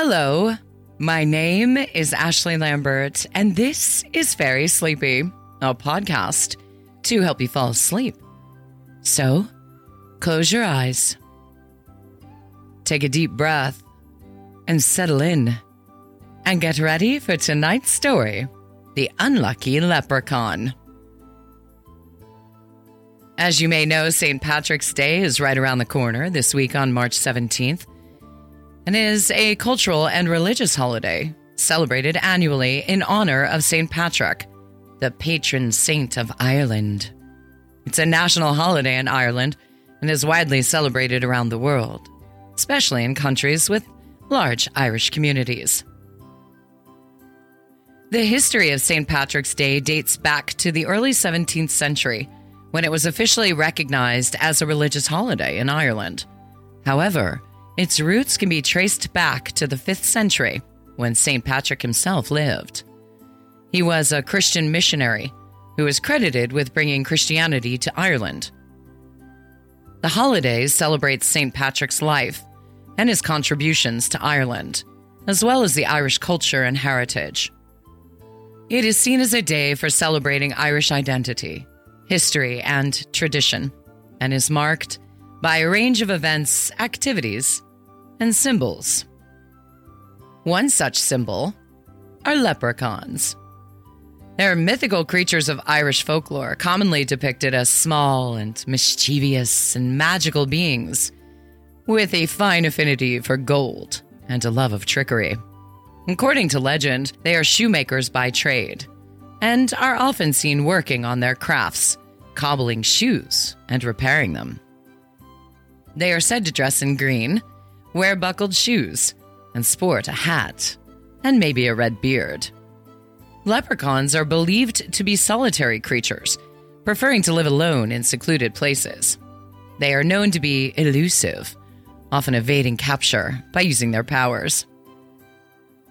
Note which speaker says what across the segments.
Speaker 1: Hello, my name is Ashley Lambert, and this is Fairy Sleepy, a podcast to help you fall asleep. So, close your eyes, take a deep breath, and settle in, and get ready for tonight's story The Unlucky Leprechaun. As you may know, St. Patrick's Day is right around the corner this week on March 17th and is a cultural and religious holiday celebrated annually in honor of St. Patrick, the patron saint of Ireland. It's a national holiday in Ireland and is widely celebrated around the world, especially in countries with large Irish communities. The history of St. Patrick's Day dates back to the early 17th century when it was officially recognized as a religious holiday in Ireland. However, its roots can be traced back to the 5th century when St. Patrick himself lived. He was a Christian missionary who is credited with bringing Christianity to Ireland. The holidays celebrate St. Patrick's life and his contributions to Ireland, as well as the Irish culture and heritage. It is seen as a day for celebrating Irish identity, history, and tradition, and is marked by a range of events, activities, and symbols. One such symbol are leprechauns. They're mythical creatures of Irish folklore, commonly depicted as small and mischievous and magical beings with a fine affinity for gold and a love of trickery. According to legend, they are shoemakers by trade and are often seen working on their crafts, cobbling shoes and repairing them. They are said to dress in green, wear buckled shoes, and sport a hat and maybe a red beard. Leprechauns are believed to be solitary creatures, preferring to live alone in secluded places. They are known to be elusive, often evading capture by using their powers.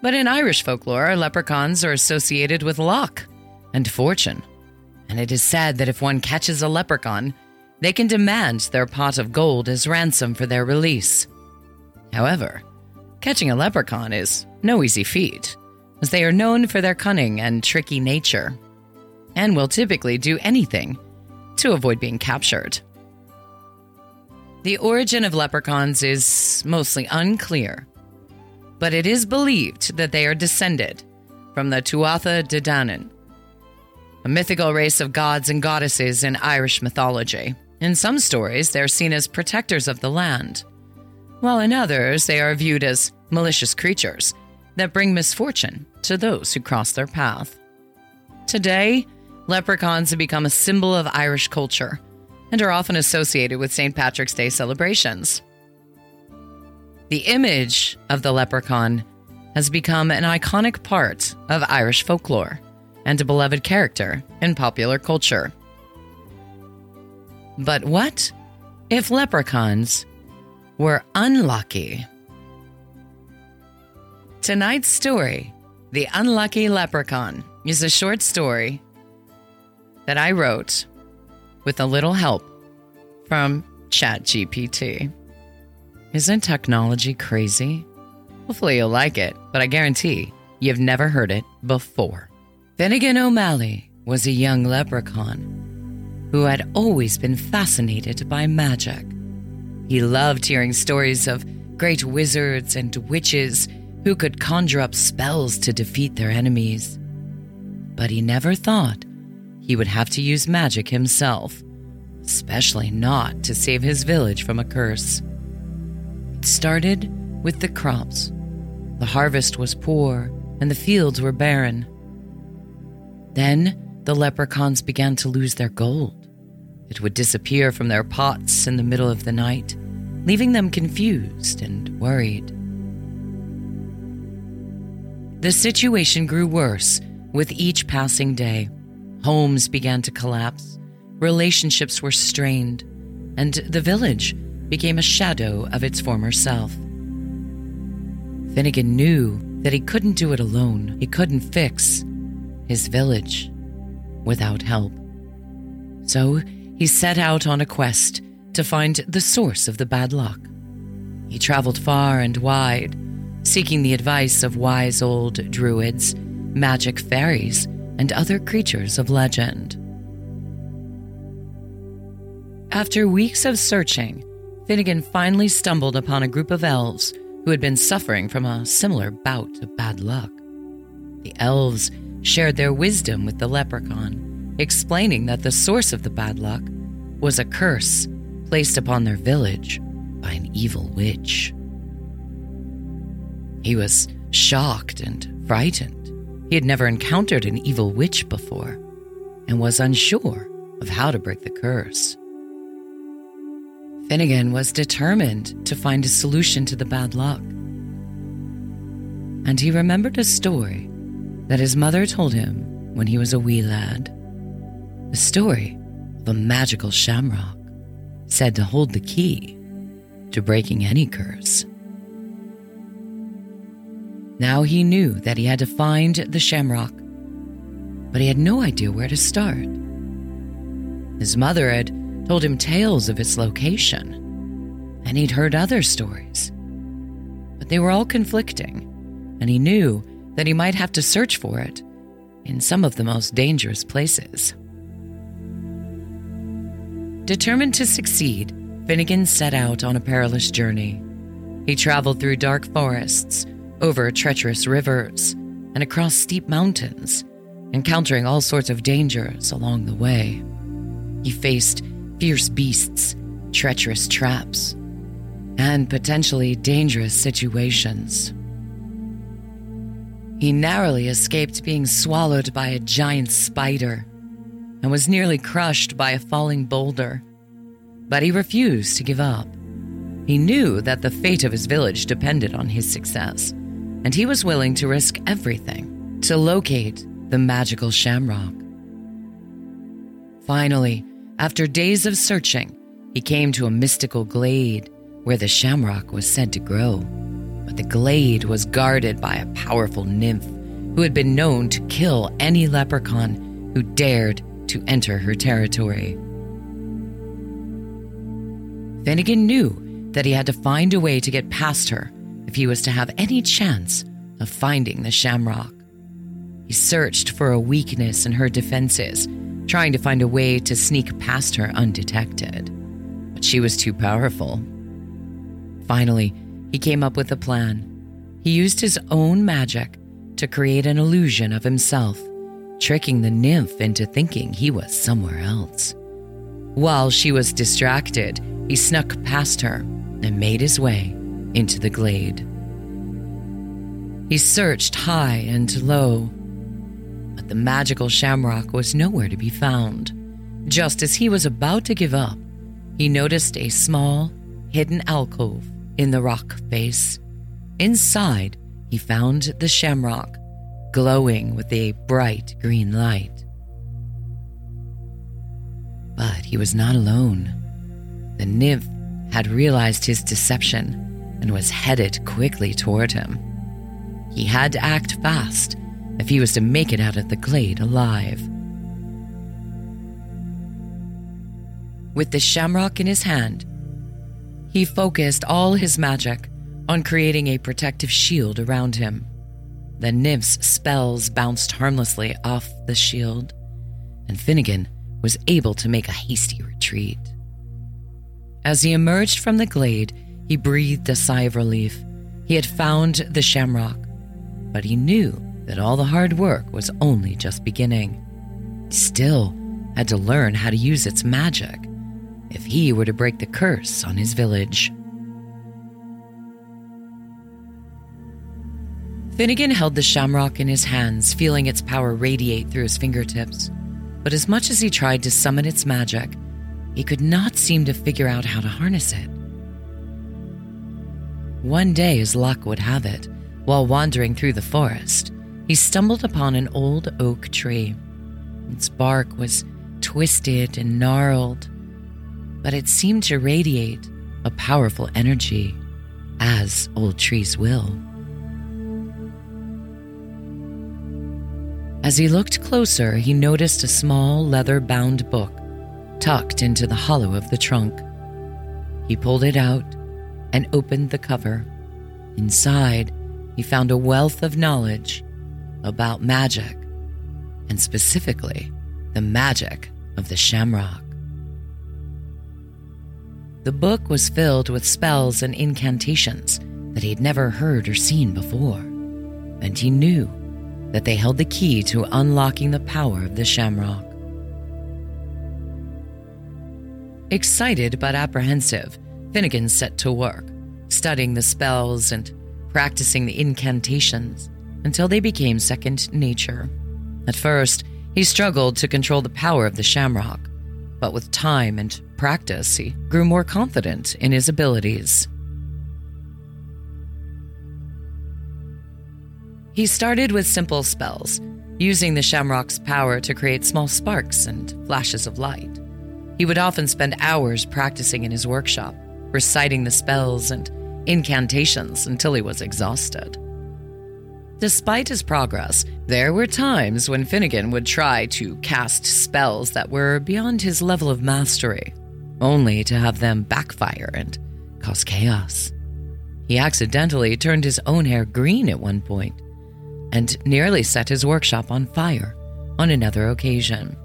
Speaker 1: But in Irish folklore, leprechauns are associated with luck and fortune, and it is said that if one catches a leprechaun, they can demand their pot of gold as ransom for their release. However, catching a leprechaun is no easy feat as they are known for their cunning and tricky nature, and will typically do anything to avoid being captured. The origin of leprechauns is mostly unclear, but it is believed that they are descended from the Tuatha De Danann, a mythical race of gods and goddesses in Irish mythology. In some stories, they're seen as protectors of the land, while in others, they are viewed as malicious creatures that bring misfortune to those who cross their path. Today, leprechauns have become a symbol of Irish culture and are often associated with St. Patrick's Day celebrations. The image of the leprechaun has become an iconic part of Irish folklore and a beloved character in popular culture. But what if leprechauns were unlucky? Tonight's story, The Unlucky Leprechaun, is a short story that I wrote with a little help from ChatGPT. Isn't technology crazy? Hopefully you'll like it, but I guarantee you've never heard it before. Finnegan O'Malley was a young leprechaun who had always been fascinated by magic. He loved hearing stories of great wizards and witches who could conjure up spells to defeat their enemies. But he never thought he would have to use magic himself, especially not to save his village from a curse. It started with the crops. The harvest was poor and the fields were barren. Then the leprechauns began to lose their gold. It would disappear from their pots in the middle of the night, leaving them confused and worried. The situation grew worse with each passing day. Homes began to collapse, relationships were strained, and the village became a shadow of its former self. Finnegan knew that he couldn't do it alone. He couldn't fix his village without help. So he set out on a quest to find the source of the bad luck. He traveled far and wide seeking the advice of wise old druids, magic fairies, and other creatures of legend. After weeks of searching, Finnegan finally stumbled upon a group of elves who had been suffering from a similar bout of bad luck. The elves shared their wisdom with the leprechaun, explaining that the source of the bad luck was a curse placed upon their village by an evil witch. He was shocked and frightened. He had never encountered an evil witch before and was unsure of how to break the curse. Finnegan was determined to find a solution to the bad luck. And he remembered a story that his mother told him when he was a wee lad. The story of a magical shamrock said to hold the key to breaking any curse. Now he knew that he had to find the shamrock, but he had no idea where to start. His mother had told him tales of its location, and he'd heard other stories. But they were all conflicting, and he knew that he might have to search for it in some of the most dangerous places. Determined to succeed, Finnegan set out on a perilous journey. He traveled through dark forests, over treacherous rivers, and across steep mountains, encountering all sorts of dangers along the way. He faced fierce beasts, treacherous traps, and potentially dangerous situations. He narrowly escaped being swallowed by a giant spider and was nearly crushed by a falling boulder. But he refused to give up. He knew that the fate of his village depended on his success, and he was willing to risk everything to locate the magical shamrock. Finally, after days of searching, he came to a mystical glade where the shamrock was said to grow. But the glade was guarded by a powerful nymph who had been known to kill any leprechaun who dared to enter her territory. Finnegan knew that he had to find a way to get past her if he was to have any chance of finding the shamrock. He searched for a weakness in her defenses trying to find a way to sneak past her undetected. But she was too powerful. Finally, he came up with a plan. He used his own magic to create an illusion of himself, tricking the nymph into thinking he was somewhere else. While she was distracted, he snuck past her and made his way into the glade. He searched high and low, but the magical shamrock was nowhere to be found. Just as he was about to give up, he noticed a small, hidden alcove in the rock face. Inside, he found the shamrock, glowing with a bright green light. But he was not alone. The nymph had realized his deception and was headed quickly toward him. He had to act fast if he was to make it out of the glade alive. With the shamrock in his hand, he focused all his magic on creating a protective shield around him. The nymph's spells bounced harmlessly off the shield, and Finnegan was able to make a hasty retreat. As he emerged from the glade, he breathed a sigh of relief. He had found the shamrock, but he knew that all the hard work was only just beginning. He still had to learn how to use its magic if he were to break the curse on his village. Finnegan held the shamrock in his hands, feeling its power radiate through his fingertips. But as much as he tried to summon its magic, he could not seem to figure out how to harness it. One day, as luck would have it, while wandering through the forest, he stumbled upon an old oak tree. Its bark was twisted and gnarled, but it seemed to radiate a powerful energy, as old trees will. As he looked closer, he noticed a small leather bound book tucked into the hollow of the trunk. He pulled it out and opened the cover. Inside, he found a wealth of knowledge about magic, and specifically the magic of the shamrock. The book was filled with spells and incantations that he had never heard or seen before, and he knew that they held the key to unlocking the power of the shamrock. Excited but apprehensive, Finnegan set to work, studying the spells and practicing the incantations until they became second nature. At first, he struggled to control the power of the shamrock, but with time and practice, he grew more confident in his abilities. He started with simple spells, using the shamrock's power to create small sparks and flashes of light. He would often spend hours practicing in his workshop, reciting the spells and incantations until he was exhausted. Despite his progress, there were times when Finnegan would try to cast spells that were beyond his level of mastery, only to have them backfire and cause chaos. He accidentally turned his own hair green at one point and nearly set his workshop on fire on another occasion.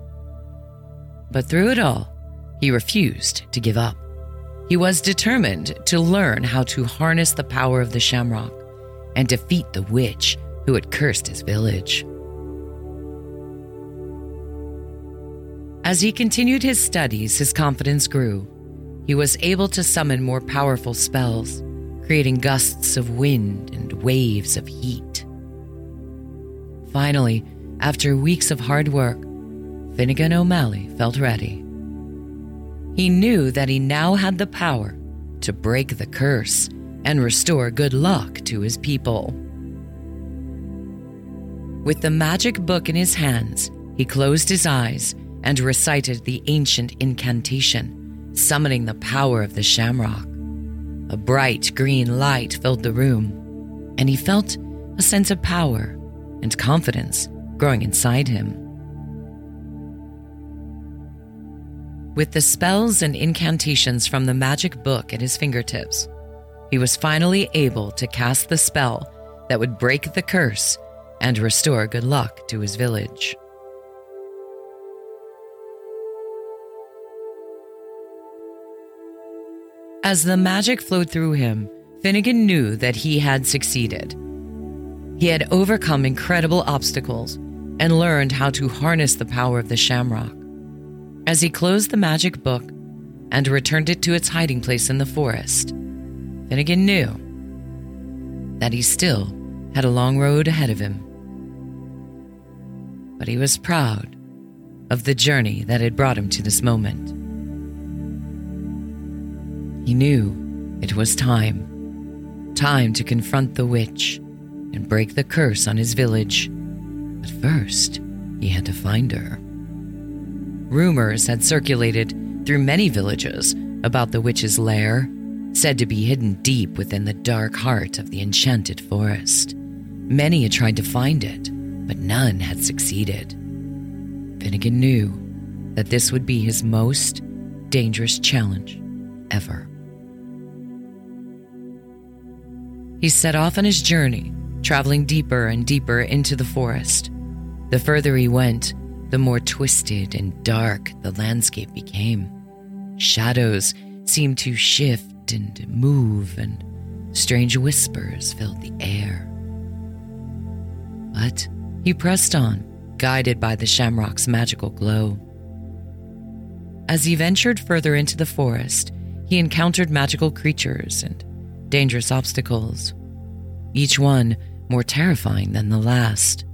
Speaker 1: But through it all, he refused to give up. He was determined to learn how to harness the power of the shamrock and defeat the witch who had cursed his village. As he continued his studies, his confidence grew. He was able to summon more powerful spells, creating gusts of wind and waves of heat. Finally, after weeks of hard work, Finnegan O'Malley felt ready. He knew that he now had the power to break the curse and restore good luck to his people. With the magic book in his hands, he closed his eyes and recited the ancient incantation, summoning the power of the shamrock. A bright green light filled the room, and he felt a sense of power and confidence growing inside him. With the spells and incantations from the magic book at his fingertips, he was finally able to cast the spell that would break the curse and restore good luck to his village. As the magic flowed through him, Finnegan knew that he had succeeded. He had overcome incredible obstacles and learned how to harness the power of the shamrock. As he closed the magic book and returned it to its hiding place in the forest, Finnegan knew that he still had a long road ahead of him but he was proud of the journey that had brought him to this moment. He knew it was time, time to confront the witch and break the curse on his village. But first, he had to find her. Rumors had circulated through many villages about the witch's lair, said to be hidden deep within the dark heart of the enchanted forest. Many had tried to find it, but none had succeeded. Finnegan knew that this would be his most dangerous challenge ever. He set off on his journey, traveling deeper and deeper into the forest. The further he went, the more twisted and dark the landscape became. Shadows seemed to shift and move, and strange whispers filled the air. But he pressed on, guided by the shamrock's magical glow. As he ventured further into the forest, he encountered magical creatures and dangerous obstacles, each one more terrifying than the last.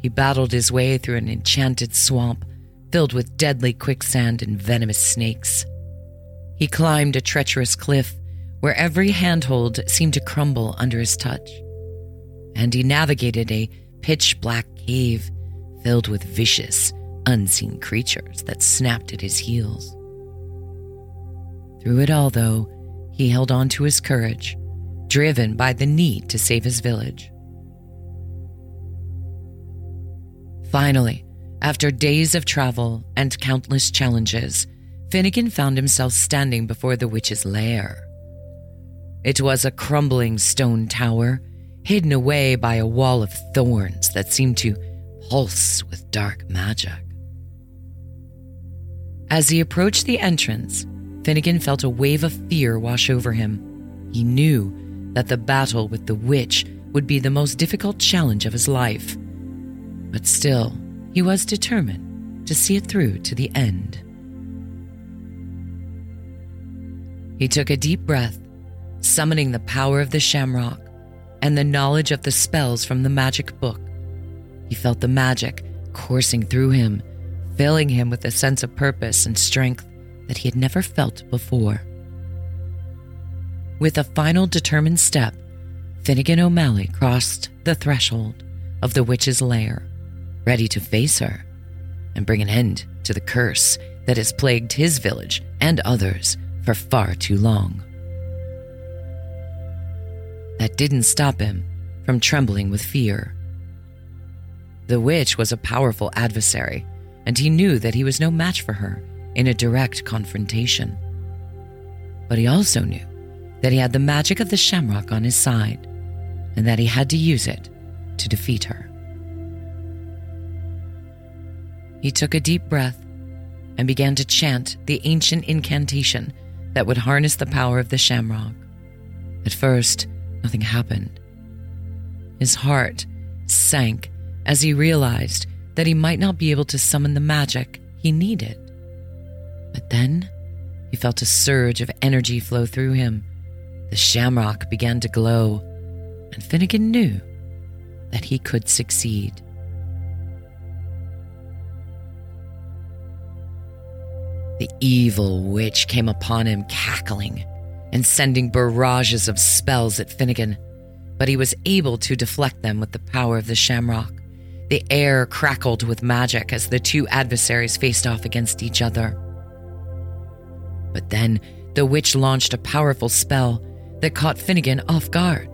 Speaker 1: He battled his way through an enchanted swamp filled with deadly quicksand and venomous snakes. He climbed a treacherous cliff where every handhold seemed to crumble under his touch and he navigated a pitch black cave filled with vicious, unseen creatures that snapped at his heels. Through it all, though, he held on to his courage, driven by the need to save his village. Finally, after days of travel and countless challenges, Finnegan found himself standing before the witch's lair. It was a crumbling stone tower, hidden away by a wall of thorns that seemed to pulse with dark magic. As he approached the entrance, Finnegan felt a wave of fear wash over him. He knew that the battle with the witch would be the most difficult challenge of his life. But still, he was determined to see it through to the end. He took a deep breath, summoning the power of the shamrock and the knowledge of the spells from the magic book. He felt the magic coursing through him, filling him with a sense of purpose and strength that he had never felt before. With a final determined step, Finnegan O'Malley crossed the threshold of the witch's lair, ready to face her and bring an end to the curse that has plagued his village and others for far too long. That didn't stop him from trembling with fear. The witch was a powerful adversary, and he knew that he was no match for her in a direct confrontation. But he also knew that he had the magic of the shamrock on his side, and that he had to use it to defeat her. He took a deep breath and began to chant the ancient incantation that would harness the power of the shamrock. At first, nothing happened. His heart sank as he realized that he might not be able to summon the magic he needed. But then he felt a surge of energy flow through him the shamrock began to glow, and Finnegan knew that he could succeed. The evil witch came upon him cackling and sending barrages of spells at Finnegan, but he was able to deflect them with the power of the shamrock. The air crackled with magic as the two adversaries faced off against each other. But then the witch launched a powerful spell that caught Finnegan off guard.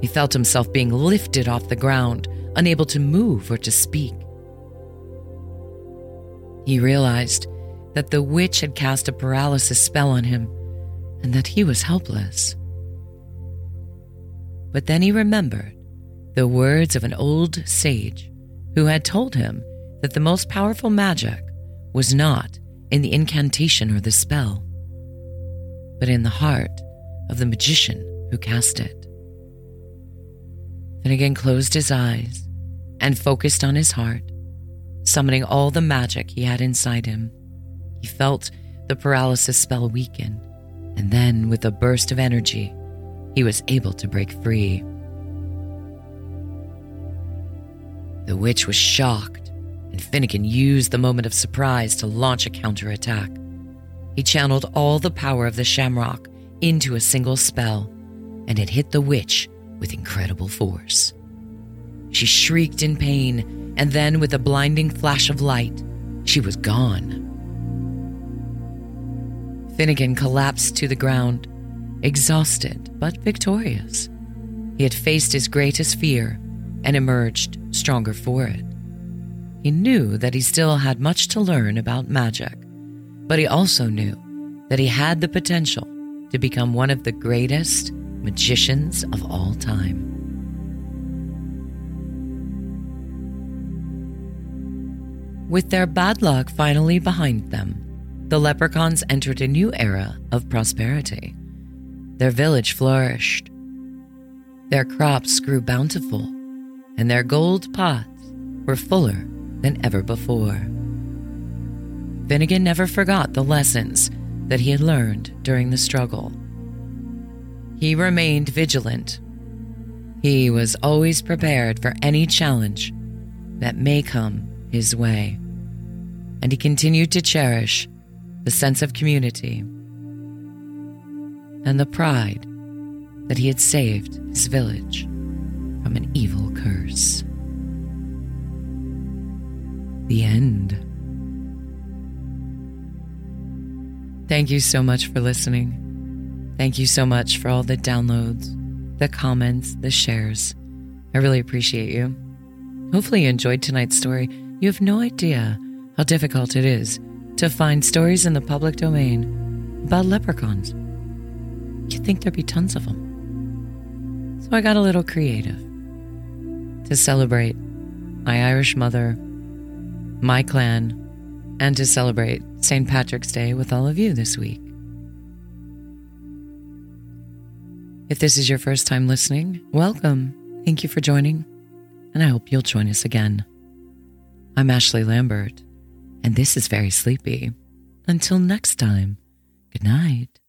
Speaker 1: He felt himself being lifted off the ground, unable to move or to speak. He realized that the witch had cast a paralysis spell on him and that he was helpless. But then he remembered the words of an old sage who had told him that the most powerful magic was not in the incantation or the spell, but in the heart of the magician who cast it. Finnegan closed his eyes and focused on his heart, summoning all the magic he had inside him. He felt the paralysis spell weaken, and then, with a burst of energy, he was able to break free. The witch was shocked, and Finnegan used the moment of surprise to launch a counterattack. He channeled all the power of the shamrock into a single spell, and it hit the witch with incredible force. She shrieked in pain, and then, with a blinding flash of light, she was gone. Finnegan collapsed to the ground, exhausted but victorious. He had faced his greatest fear and emerged stronger for it. He knew that he still had much to learn about magic, but he also knew that he had the potential to become one of the greatest magicians of all time. With their bad luck finally behind them, the leprechauns entered a new era of prosperity. Their village flourished. Their crops grew bountiful, and their gold pots were fuller than ever before. Finnegan never forgot the lessons that he had learned during the struggle. He remained vigilant. He was always prepared for any challenge that may come his way. And he continued to cherish the sense of community and the pride that he had saved his village from an evil curse. The end. Thank you so much for listening. Thank you so much for all the downloads, the comments, the shares. I really appreciate you. Hopefully, you enjoyed tonight's story. You have no idea how difficult it is to find stories in the public domain about leprechauns. you'd think there'd be tons of them. So I got a little creative to celebrate my Irish mother, my clan, and to celebrate St. Patrick's Day with all of you this week. If this is your first time listening, welcome. Thank you for joining, and I hope you'll join us again. I'm Ashley Lambert, and this is Fairy Sleepy. Until next time, good night.